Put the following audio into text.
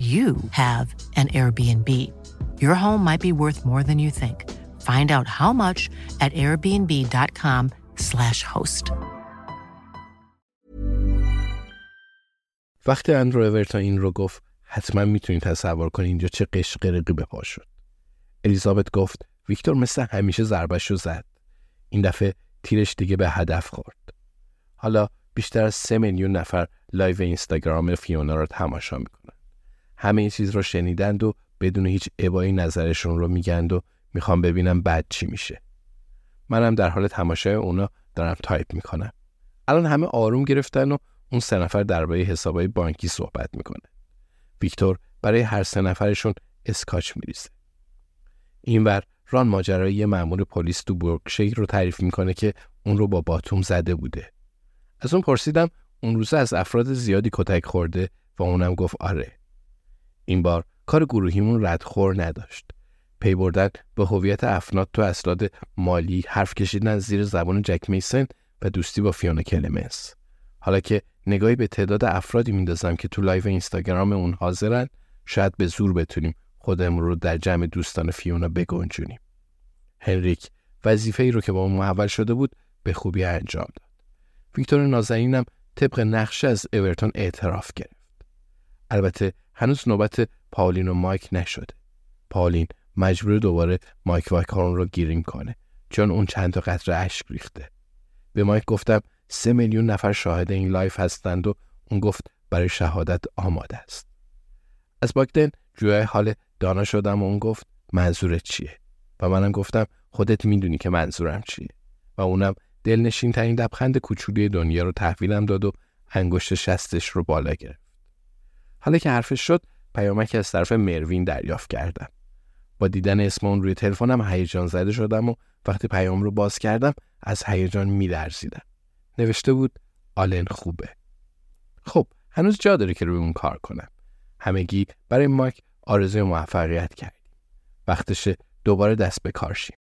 you have an Airbnb. Your home might be worth more than you think. Find out how much at airbnb.com/slash host. وقتی اندرو اورتون این رو گفت حتما می‌تونید تصور کنید اینجا چه قشقرقی به پا شد. الیزابت گفت ویکتور مثل همیشه ضربش رو زد. این دفعه تیرش دیگه به هدف خورد. حالا بیشتر از سه میلیون نفر live اینستاگرام فیونا رو تماشا می‌کنن. همه این چیز رو شنیدند و بدون هیچ ابایی نظرشون رو میگند و می‌خوام ببینم بعد چی میشه. منم در حال تماشای اونا دارم تایپ می‌کنم. الان همه آروم گرفتن و اون سه نفر درباره حسابای بانکی صحبت می‌کنه. ویکتور برای هر سه نفرشون اسکاچ میریزه. اینور ران ماجرای یه مأمور پلیس تو برکشیر رو تعریف می‌کنه که اون رو با باتوم زده بوده. از اون پرسیدم اون روزه از افراد زیادی کتک خورده و اونم گفت آره. این بار کار گروهیمون ردخور نداشت. پی بردن به هویت افراد تو اسناد مالی حرف کشیدن زیر زبان جک میسن و دوستی با فیونا کلمنس. حالا که نگاهی به تعداد افرادی میندازم که تو لایو اینستاگرام اون حاضرن شاید به زور بتونیم خودمون رو در جمع دوستان فیونا بگنجونیم. هنریک وظیفه ای رو که به اون محول شده بود به خوبی انجام داد. ویکتور نازنینم طبق نقشه از اورتون اعتراف گرفت. البته هنوز نوبت پاولین و مایک نشده. پاولین مجبور دوباره مایک وایکارون رو گریم کنه چون اون چند تا قطره اشک ریخته. به مایک گفتم سه میلیون نفر شاهد این لایو هستند و اون گفت برای شهادت آماده است. از باکدن جوی حال دانا شدم و اون گفت منظورت چیه؟ و منم گفتم خودت می‌دونی که منظورم چیه و اونم دلنشین ترین لبخند کوچولی دنیا رو تحویلم داد و انگشت شستش رو بالا گرفت. حالا که حرفش شد پیامکی از طرف مروین دریافت کردم. با دیدن اسم اون روی تلفنم هیجان زده شدم و وقتی پیام رو باز کردم از هیجان میلرزیدم. نوشته بود آلن خوبه. خب هنوز جا داره که روی اون کار کنم. همگی برای مایک آرزوی موفقیت کردیم. وقتشه دوباره دست به کار شیم.